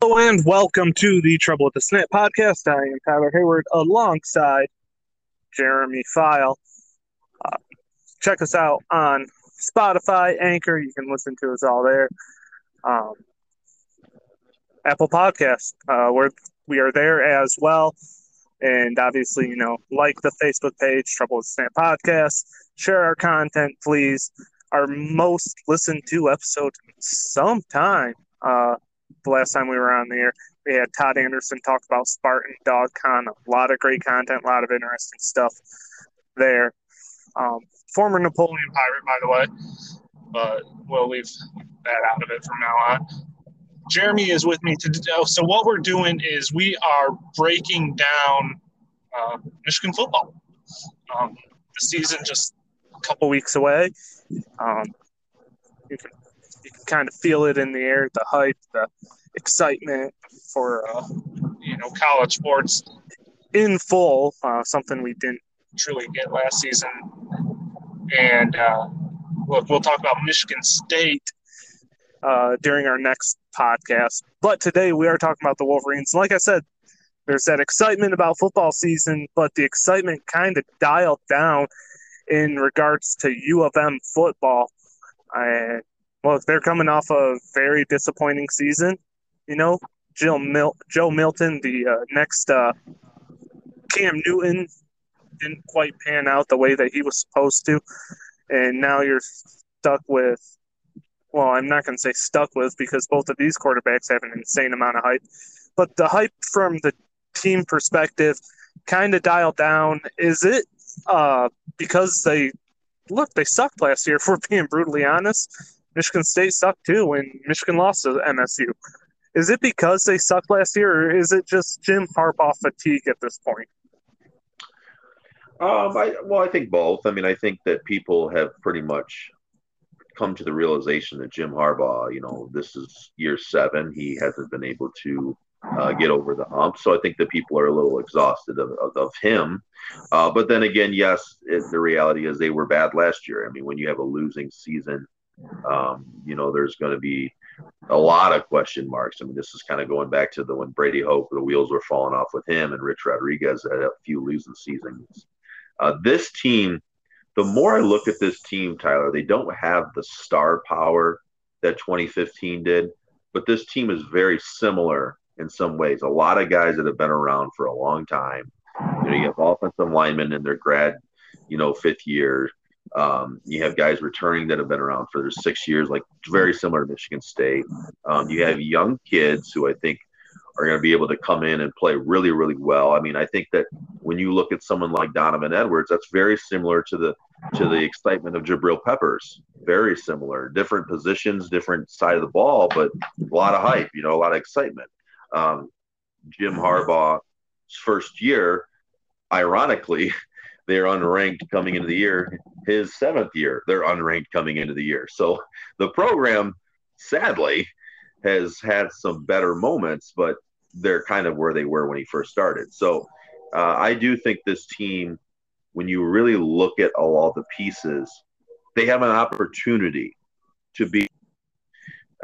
Hello and welcome to the Trouble with the Snap podcast. I am Tyler Hayward alongside Jeremy File. Uh, check us out on Spotify, Anchor. You can listen to us all there. Um, Apple Podcast. Uh, we're we are there as well. And obviously, you know, like the Facebook page, Trouble with the Snap podcast. Share our content, please. Our most listened to episode sometime. Uh, the last time we were on the air. We had Todd Anderson talk about Spartan Dog Con. A lot of great content, a lot of interesting stuff there. Um, former Napoleon pirate, by the way, but we'll leave that out of it from now on. Jeremy is with me today. Oh, so what we're doing is we are breaking down uh, Michigan football. Um, the season just a couple weeks away. Um, you can kind of feel it in the air, the hype, the excitement for uh, you know college sports in full. Uh, something we didn't truly get last season. And uh, look, we'll talk about Michigan State uh, during our next podcast. But today we are talking about the Wolverines. And like I said, there's that excitement about football season, but the excitement kind of dialed down in regards to U of M football. I, well, they're coming off a very disappointing season. You know, Jill Mil- Joe Milton, the uh, next uh, Cam Newton, didn't quite pan out the way that he was supposed to, and now you're stuck with. Well, I'm not going to say stuck with because both of these quarterbacks have an insane amount of hype, but the hype from the team perspective kind of dialed down. Is it uh, because they look they sucked last year? If we're being brutally honest, Michigan State sucked too when Michigan lost to MSU. Is it because they sucked last year, or is it just Jim Harbaugh fatigue at this point? Um, I, well, I think both. I mean, I think that people have pretty much come to the realization that Jim Harbaugh, you know, this is year seven. He hasn't been able to uh, get over the hump. So I think that people are a little exhausted of, of, of him. Uh, but then again, yes, it, the reality is they were bad last year. I mean, when you have a losing season, um, you know, there's going to be a lot of question marks. I mean, this is kind of going back to the when Brady Hoke, the wheels were falling off with him, and Rich Rodriguez had a few losing seasons. Uh, this team, the more I look at this team, Tyler, they don't have the star power that 2015 did, but this team is very similar in some ways. A lot of guys that have been around for a long time. You know, you have offensive linemen in their grad, you know, fifth year. Um, you have guys returning that have been around for six years, like very similar to Michigan State. Um, you have young kids who I think are going to be able to come in and play really, really well. I mean, I think that when you look at someone like Donovan Edwards, that's very similar to the to the excitement of Jabril Peppers. Very similar, different positions, different side of the ball, but a lot of hype. You know, a lot of excitement. Um, Jim Harbaugh's first year, ironically, they're unranked coming into the year. His seventh year, they're unranked coming into the year. So the program, sadly, has had some better moments, but they're kind of where they were when he first started. So uh, I do think this team, when you really look at all, all the pieces, they have an opportunity to be.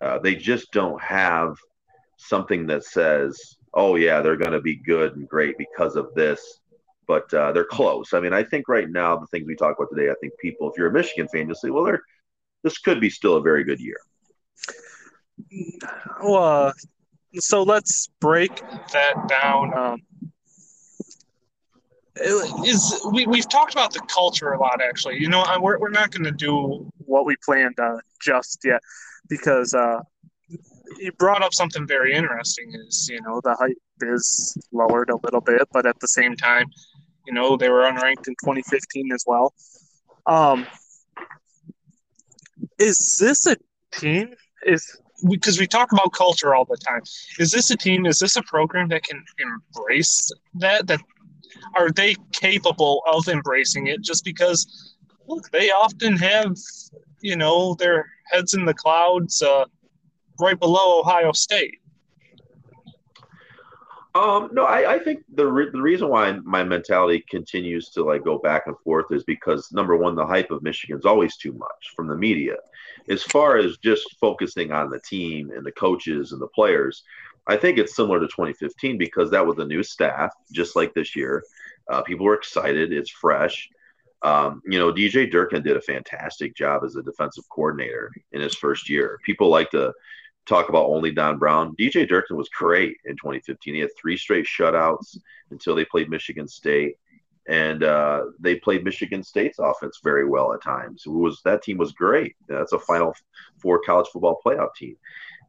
Uh, they just don't have something that says, "Oh yeah, they're going to be good and great because of this." But uh, they're close. I mean, I think right now the things we talk about today, I think people, if you're a Michigan fan, you'll say, well, they're this could be still a very good year. Well, uh, so let's break that down. Um, is we we've talked about the culture a lot, actually. You know, we're we're not going to do what we planned uh, just yet because uh, you brought up something very interesting. Is you know the hype is lowered a little bit, but at the same time, you know, they were unranked in 2015 as well. Um, is this a team? Is because we talk about culture all the time. Is this a team? Is this a program that can embrace that? That are they capable of embracing it? Just because, look, they often have, you know, their heads in the clouds, uh, right below Ohio State. Um, no, I, I think the re- the reason why my mentality continues to like go back and forth is because number one, the hype of Michigan is always too much from the media. As far as just focusing on the team and the coaches and the players, I think it's similar to 2015 because that was a new staff, just like this year. Uh, people were excited. It's fresh. Um, you know, DJ Durkin did a fantastic job as a defensive coordinator in his first year. People like to talk about only Don Brown. DJ Durkin was great in 2015. He had three straight shutouts until they played Michigan State, and uh, they played Michigan State's offense very well at times. It was that team was great. That's a Final Four college football playoff team.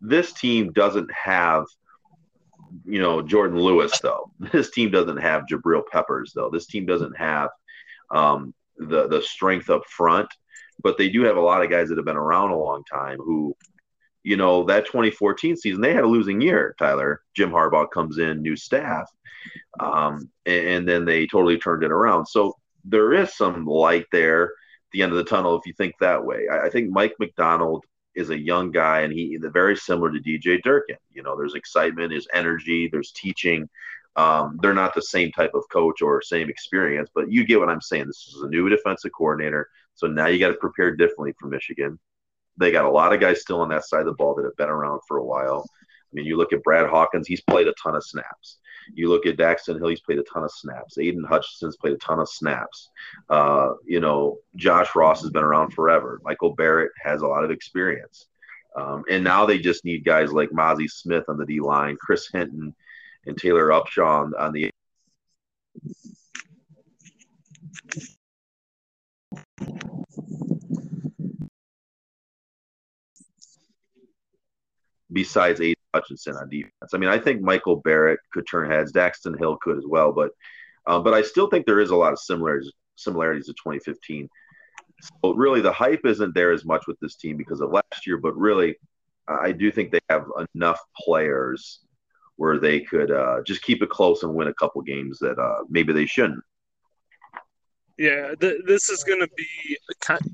This team doesn't have you know Jourdan Lewis though. This team doesn't have Jabril Peppers though. This team doesn't have um, the the strength up front, but they do have a lot of guys that have been around a long time who, you know, that 2014 season they had a losing year. Tyler Jim Harbaugh comes in, new staff, um, and, and then they totally turned it around. So there is some light there at the end of the tunnel if you think that way. I, I think Mike Macdonald is a young guy and he very similar to DJ Durkin. You know, there's excitement, there's energy, there's teaching. Um, they're not the same type of coach or same experience, but you get what I'm saying. This is a new defensive coordinator, so now you got to prepare differently for Michigan. They got a lot of guys still on that side of the ball that have been around for a while. I mean, you look at Brad Hawkins; he's played a ton of snaps. You look at Daxton Hill; he's played a ton of snaps. Aidan Hutchinson's played a ton of snaps. Uh, you know, Josh Ross has been around forever. Michael Barrett has a lot of experience. Um, and now they just need guys like Mazi Smith on the D line, Chris Hinton, and Taylor Upshaw on, on the besides Aidan Hutchinson on defense. I mean, I think Michael Barrett could turn heads. Daxton Hill could as well, but um, but I still think there is a lot of similarities similarities to 2015. So really, the hype isn't there as much with this team because of last year, but really, I do think they have enough players where they could uh, just keep it close and win a couple games that uh, maybe they shouldn't. Yeah, th- this is gonna be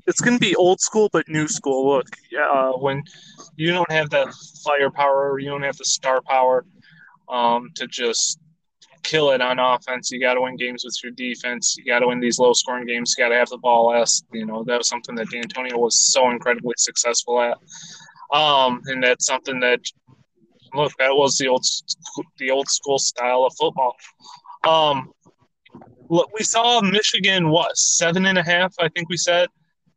it's gonna be old school but new school. Look, uh, when you don't have that firepower, you don't have the star power um, to just kill it on offense. You got to win games with your defense. You got to win these low scoring games. You got to have the ball last. You know that was something that Dantonio was so incredibly successful at, um, and that's something that look that was the old the old school style of football. Um, look, we saw Michigan what seven and a half, I think we said,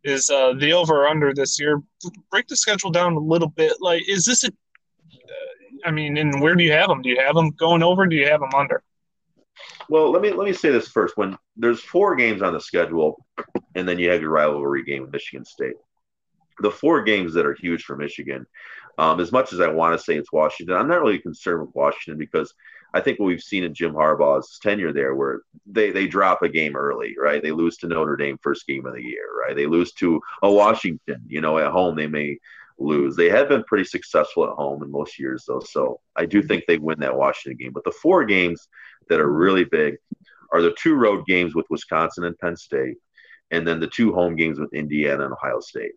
is uh, the over or under this year. Break the schedule down a little bit. Like, is this a? Uh, I mean, and where do you have them? Do you have them going over? do you have them under? Well, let me let me say this first. When there's four games on the schedule, and then you have your rivalry game with Michigan State, the four games that are huge for Michigan. Um, as much as I want to say it's Washington, I'm not really concerned with Washington because I think what we've seen in Jim Harbaugh's tenure there, where they they drop a game early, right? They lose to Notre Dame first game of the year, right? They lose to a Washington, you know, at home they may lose. They have been pretty successful at home in most years, though. So I do think they win that Washington game. But the four games that are really big are the two road games with Wisconsin and Penn State, and then the two home games with Indiana and Ohio State.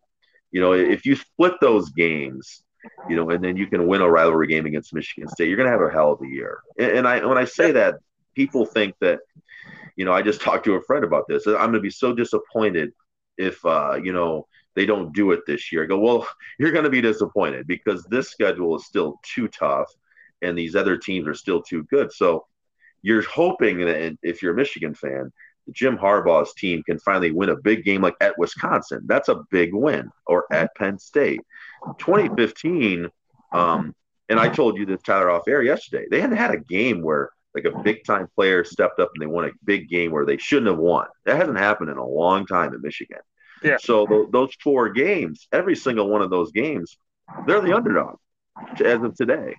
You know, if you split those games, you know, and then you can win a rivalry game against Michigan State. You're going to have a hell of a year. And, and I, when I say that, people think that, you know, I just talked to a friend about this. I'm going to be so disappointed if, uh, you know, they don't do it this year. I go, well, you're going to be disappointed because this schedule is still too tough, and these other teams are still too good. So you're hoping that if you're a Michigan fan, Jim Harbaugh's team can finally win a big game like at Wisconsin. That's a big win, or at Penn State. 2015, um, and I told you this Tyler off air yesterday. They hadn't had a game where like a big time player stepped up and they won a big game where they shouldn't have won. That hasn't happened in a long time in Michigan. Yeah. So th- those four games, every single one of those games, they're the underdog as of today.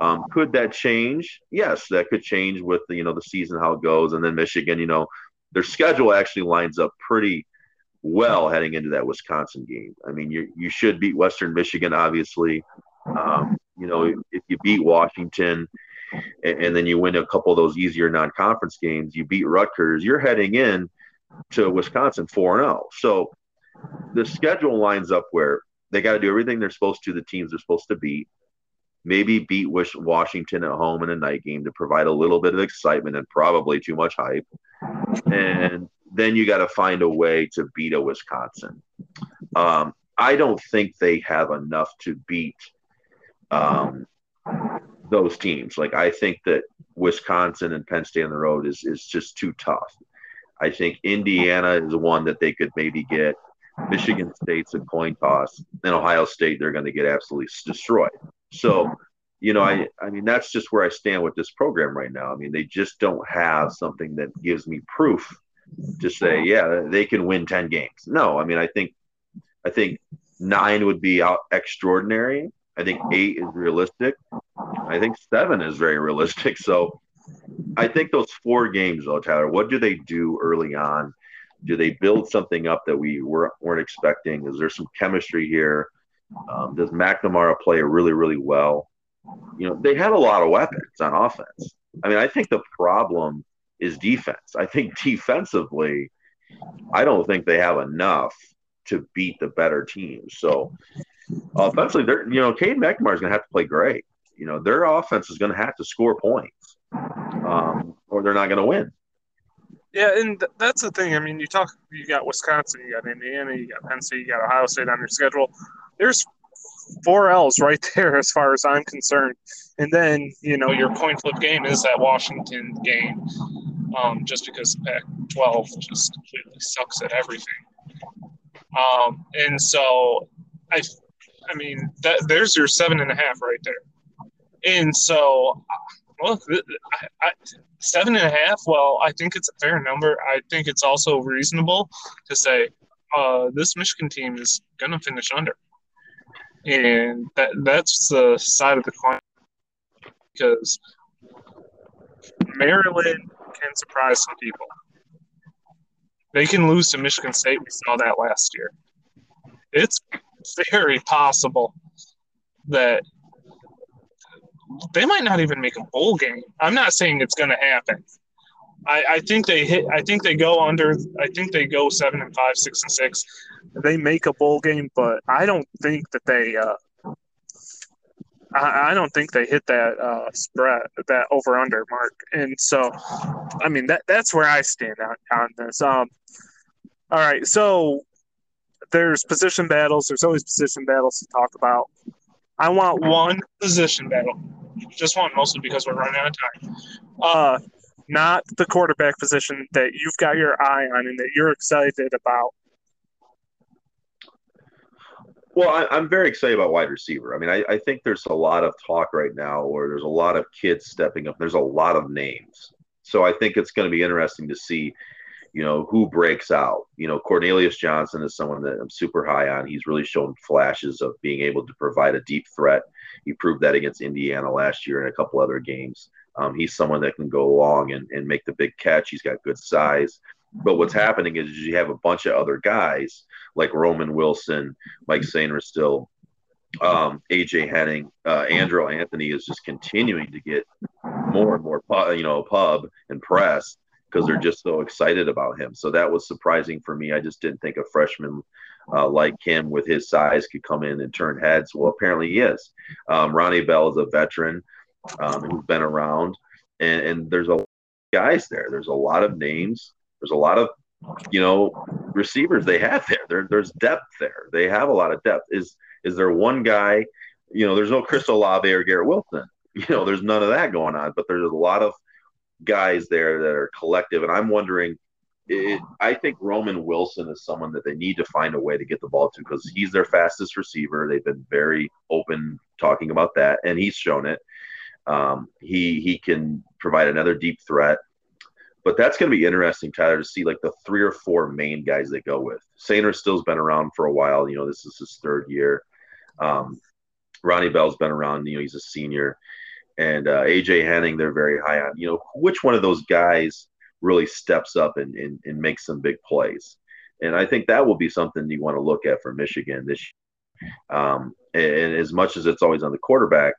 Um, could that change? Yes, that could change with the, you know the season how it goes, and then Michigan, you know, their schedule actually lines up pretty well heading into that Wisconsin game. I mean, you you should beat Western Michigan, obviously. Um, you know, if you beat Washington and, and, then you win a couple of those easier non-conference games, you beat Rutgers, you're heading in to Wisconsin 4 0. So the schedule lines up where they got to do everything they're supposed to, the teams they're supposed to beat. Maybe beat Washington at home in a night game to provide a little bit of excitement and probably too much hype. And then you got to find a way to beat a Wisconsin. Um, I don't think they have enough to beat um, those teams. Like I think that Wisconsin and Penn State on the road is is just too tough. I think Indiana is one that they could maybe get. Michigan State's a coin toss, and Ohio State they're going to get absolutely destroyed. So, you know, I I mean that's just where I stand with this program right now. I mean they just don't have something that gives me proof to say yeah they can win ten games. No, I mean I think I think nine would be out extraordinary. I think eight is realistic. I think seven is very realistic. So I think those four games, though, Tyler, what do they do early on? Do they build something up that we were, weren't expecting? Is there some chemistry here? Um, does McNamara play really, really well? You know, they had a lot of weapons on offense. I mean, I think the problem is defense. I think defensively, I don't think they have enough to beat the better teams. So offensively, they're you know, Cade McNamara is going to have to play great. You know, their offense is going to have to score points, um, or they're not going to win. Yeah, and th- that's the thing. I mean, you talk, you got Wisconsin, you got Indiana, you got Penn State, you got Ohio State on your schedule. There's four L's right there, as far as I'm concerned. And then, you know, your coin flip game is that Washington game, um, just because Pac-12 just completely sucks at everything. Um, and so, I, I mean, that there's your seven and a half right there. And so, well, I, I, seven and a half. Well, I think it's a fair number. I think it's also reasonable to say uh, this Michigan team is going to finish under, and that that's the side of the coin because Maryland can surprise some people. They can lose to Michigan State. We saw that last year. It's very possible that they might not even make a bowl game. I'm not saying it's going to happen. I, I, think they hit. I think they go under. I think they go seven and five, six and six. They make a bowl game, but I don't think that they. Uh, I, I don't think they hit that uh, spread, that over under mark. And so, I mean that that's where I stand on on this. Um, all right, so there's position battles. There's always position battles to talk about. I want one position battle. Just one, mostly because we're running out of time. Uh, not the quarterback position that you've got your eye on and that you're excited about. Well, I, am very excited about wide receiver. I mean, I, I, think there's a lot of talk right now, or there's a lot of kids stepping up. There's a lot of names, so I think it's going to be interesting to see you know, who breaks out. You know, Cornelius Johnson is someone that I'm super high on. He's really shown flashes of being able to provide a deep threat. He proved that against Indiana last year and a couple other games. Um, he's someone that can go along and, and make the big catch. He's got good size. But what's happening is you have a bunch of other guys like Roman Wilson, Mike Sainristil, um, AJ Henning, uh, Andrel Anthony is just continuing to get more and more, you know, pub and press because they're just so excited about him. So that was surprising for me. I just didn't think a freshman uh, like him with his size could come in and turn heads. Well, apparently he is. Um, Ronnie Bell is a veteran um, who's been around, and, and there's a guys there. There's a lot of names. There's a lot of you know receivers they have there. there. There's depth there. They have a lot of depth. Is is there one guy? You know, there's no Chris Olave or Garrett Wilson. You know, there's none of that going on. But there's a lot of guys there that are collective. And I'm wondering, it, I think Roman Wilson is someone that they need to find a way to get the ball to because he's their fastest receiver. They've been very open talking about that, and he's shown it. Um, he he can provide another deep threat, but that's going to be interesting, Tyler, to see like the three or four main guys they go with. Sainristil's been around for a while. You know, this is his third year. Um, Ronnie Bell's been around. You know, he's a senior and uh, AJ Henning, they're very high on. You know, which one of those guys really steps up and, and, and makes some big plays? And I think that will be something you want to look at for Michigan this year. Um, and, and as much as it's always on the quarterback,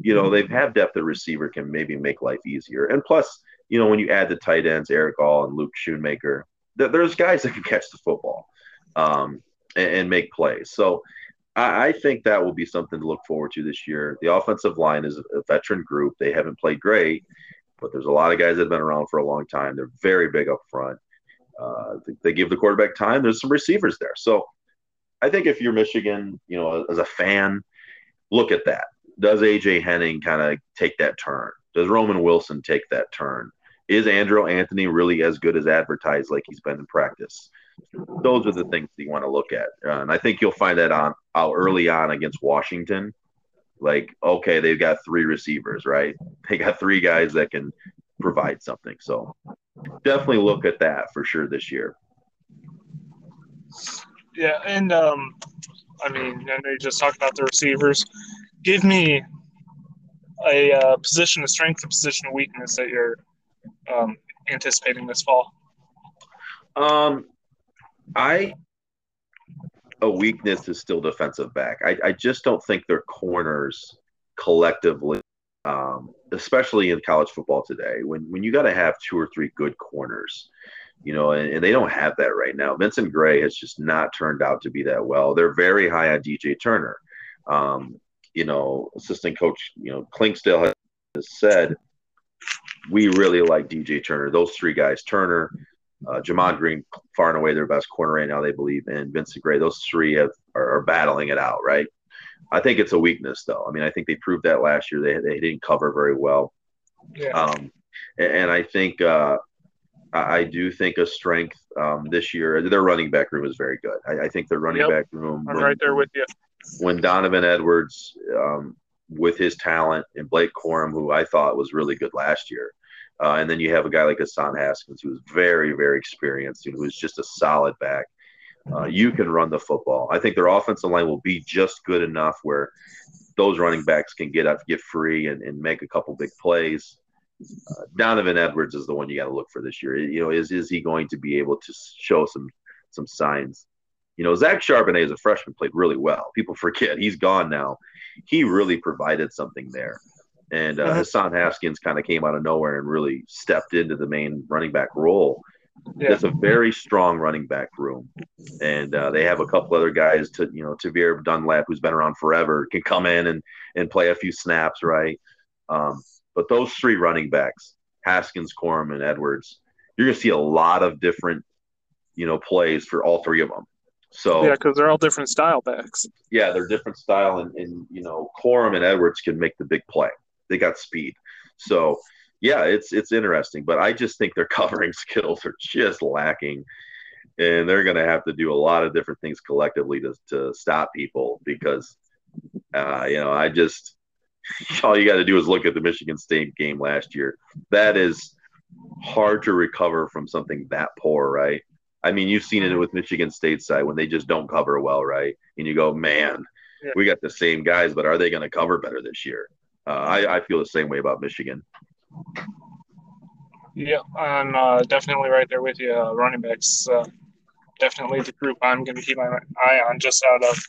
you know, they've had depth at receiver can maybe make life easier. And plus, you know, when you add the tight ends, Erick All and Luke Schoonmaker, th- there's guys that can catch the football um, and, and make plays. So I, I think that will be something to look forward to this year. The offensive line is a veteran group. They haven't played great, but there's a lot of guys that have been around for a long time. They're very big up front. Uh, they give the quarterback time. There's some receivers there. So I think if you're Michigan, you know, as a fan, look at that. does AJ Henning kind of take that turn? Does Roman Wilson take that turn? Is Andrel Anthony really as good as advertised like he's been in practice? Those are the things that you want to look at. Uh, and I think you'll find that on out early on against Washington. Like, okay, they've got three receivers, right? They got three guys that can provide something. So definitely look at that for sure this year. Yeah, and um, I mean, I know you just talked about the receivers. Give me a uh, position of strength, a position of weakness that you're um, anticipating this fall. Um, I a weakness is still defensive back. I, I just don't think their corners collectively, um, especially in college football today, when when you got to have two or three good corners, you know, and, and, they don't have that right now. Vincent Gray has just not turned out to be that well. They're very high on DJ Turner. Um, you know, assistant coach, you know, Clinkscale has said we really like DJ Turner. Those three guys, Turner, uh, Gemon Green, far and away their best corner right now, they believe, and Vincent Gray. Those three have, are, are, battling it out, right? I think it's a weakness, though. I mean, I think they proved that last year. They, they didn't cover very well. Yeah. Um, and, and, I think uh, I, I, do think a strength um, this year. Their running back room is very good. I, I think their running yep. back room. I'm right there with you. When Donovan Edwards, um, with his talent, and Blake Corum, who I thought was really good last year, uh, and then you have a guy like Hassan Haskins, who is very, very experienced and who is just a solid back. Uh, you can run the football. I think their offensive line will be just good enough where those running backs can get up, get free, and, and make a couple big plays. Uh, Donovan Edwards is the one you got to look for this year. You know, is is he going to be able to show some some signs? You know, Zach Charbonnet as a freshman played really well. People forget he's gone now. He really provided something there. And uh, uh-huh. Hassan Haskins kind of came out of nowhere and really stepped into the main running back role. Yeah. It's a very strong running back room, and uh, they have a couple other guys to you know Tavierre Dunlap, who's been around forever, can come in and and play a few snaps, right? Um, but those three running backs, Haskins, Corum, and Edwards, you're gonna see a lot of different you know plays for all three of them. So yeah, because they're all different style backs. Yeah, they're different style, and, and you know Corum and Edwards can make the big play they got speed. So yeah, it's it's interesting, but I just think their covering skills are just lacking, and they're going to have to do a lot of different things collectively to to stop people because, uh, you know, I just all you got to do is look at the Michigan State game last year. That is hard to recover from something that poor, right? I mean, you've seen it with Michigan State side when they just don't cover well, right? And you go, man, yeah. we got the same guys, but are they going to cover better this year? Uh, I, I feel the same way about Michigan. Yeah, I'm uh, definitely right there with you. Uh, running backs, uh, definitely the group I'm going to keep my eye on, just out of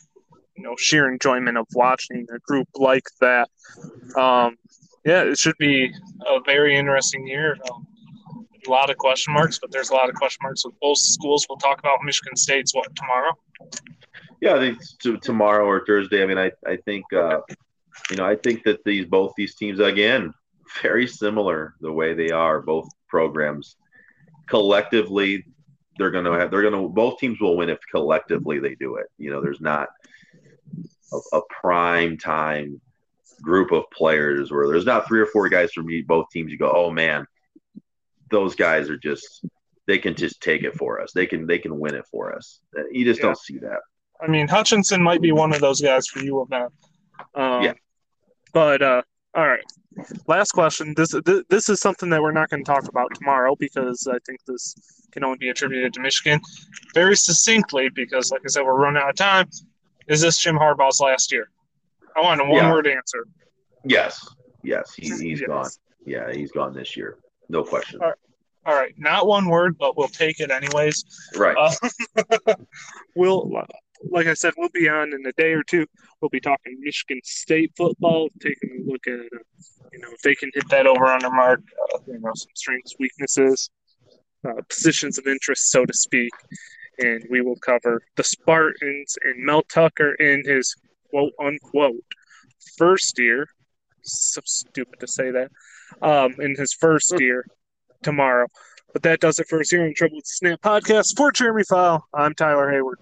you know sheer enjoyment of watching a group like that. Um, yeah, it should be a very interesting year. Um, a lot of question marks, but there's a lot of question marks with both schools. We'll talk about Michigan State's what tomorrow. Yeah, I think t- tomorrow or Thursday. I mean, I I think uh, you know, I think that these both these teams again very similar the way they are both programs collectively they're going to have they're going to both teams will win if collectively they do it you know there's not a, a, prime time group of players where there's not three or four guys from both teams you go oh man those guys are just they can just take it for us they can they can win it for us you just yeah. don't see that i mean hutchinson might be one of those guys for you of that um, yeah but uh, all right, last question. This this is something that we're not going to talk about tomorrow because I think this can only be attributed to Michigan. Very succinctly, because like I said, we're running out of time. Is this Jim Harbaugh's last year? I want a one yeah. word answer. Yes, yes, he, he's yes. gone. Yeah, he's gone this year, no question. All right. All right, not one word, but we'll take it anyways. Right. Uh, we'll like I said, we'll be on in a day or two. We'll be talking Michigan State football, taking a look at, uh, you know, if they can hit that over under mark, uh, you know, some strengths, weaknesses, uh, positions of interest, so to speak. And we will cover the Spartans and Mel Tucker in his quote unquote first year. So stupid to say that. Um, in his first year tomorrow. But that does it for us here in Trouble with the Snap podcast. For Jeremy File, I'm Tyler Hayward.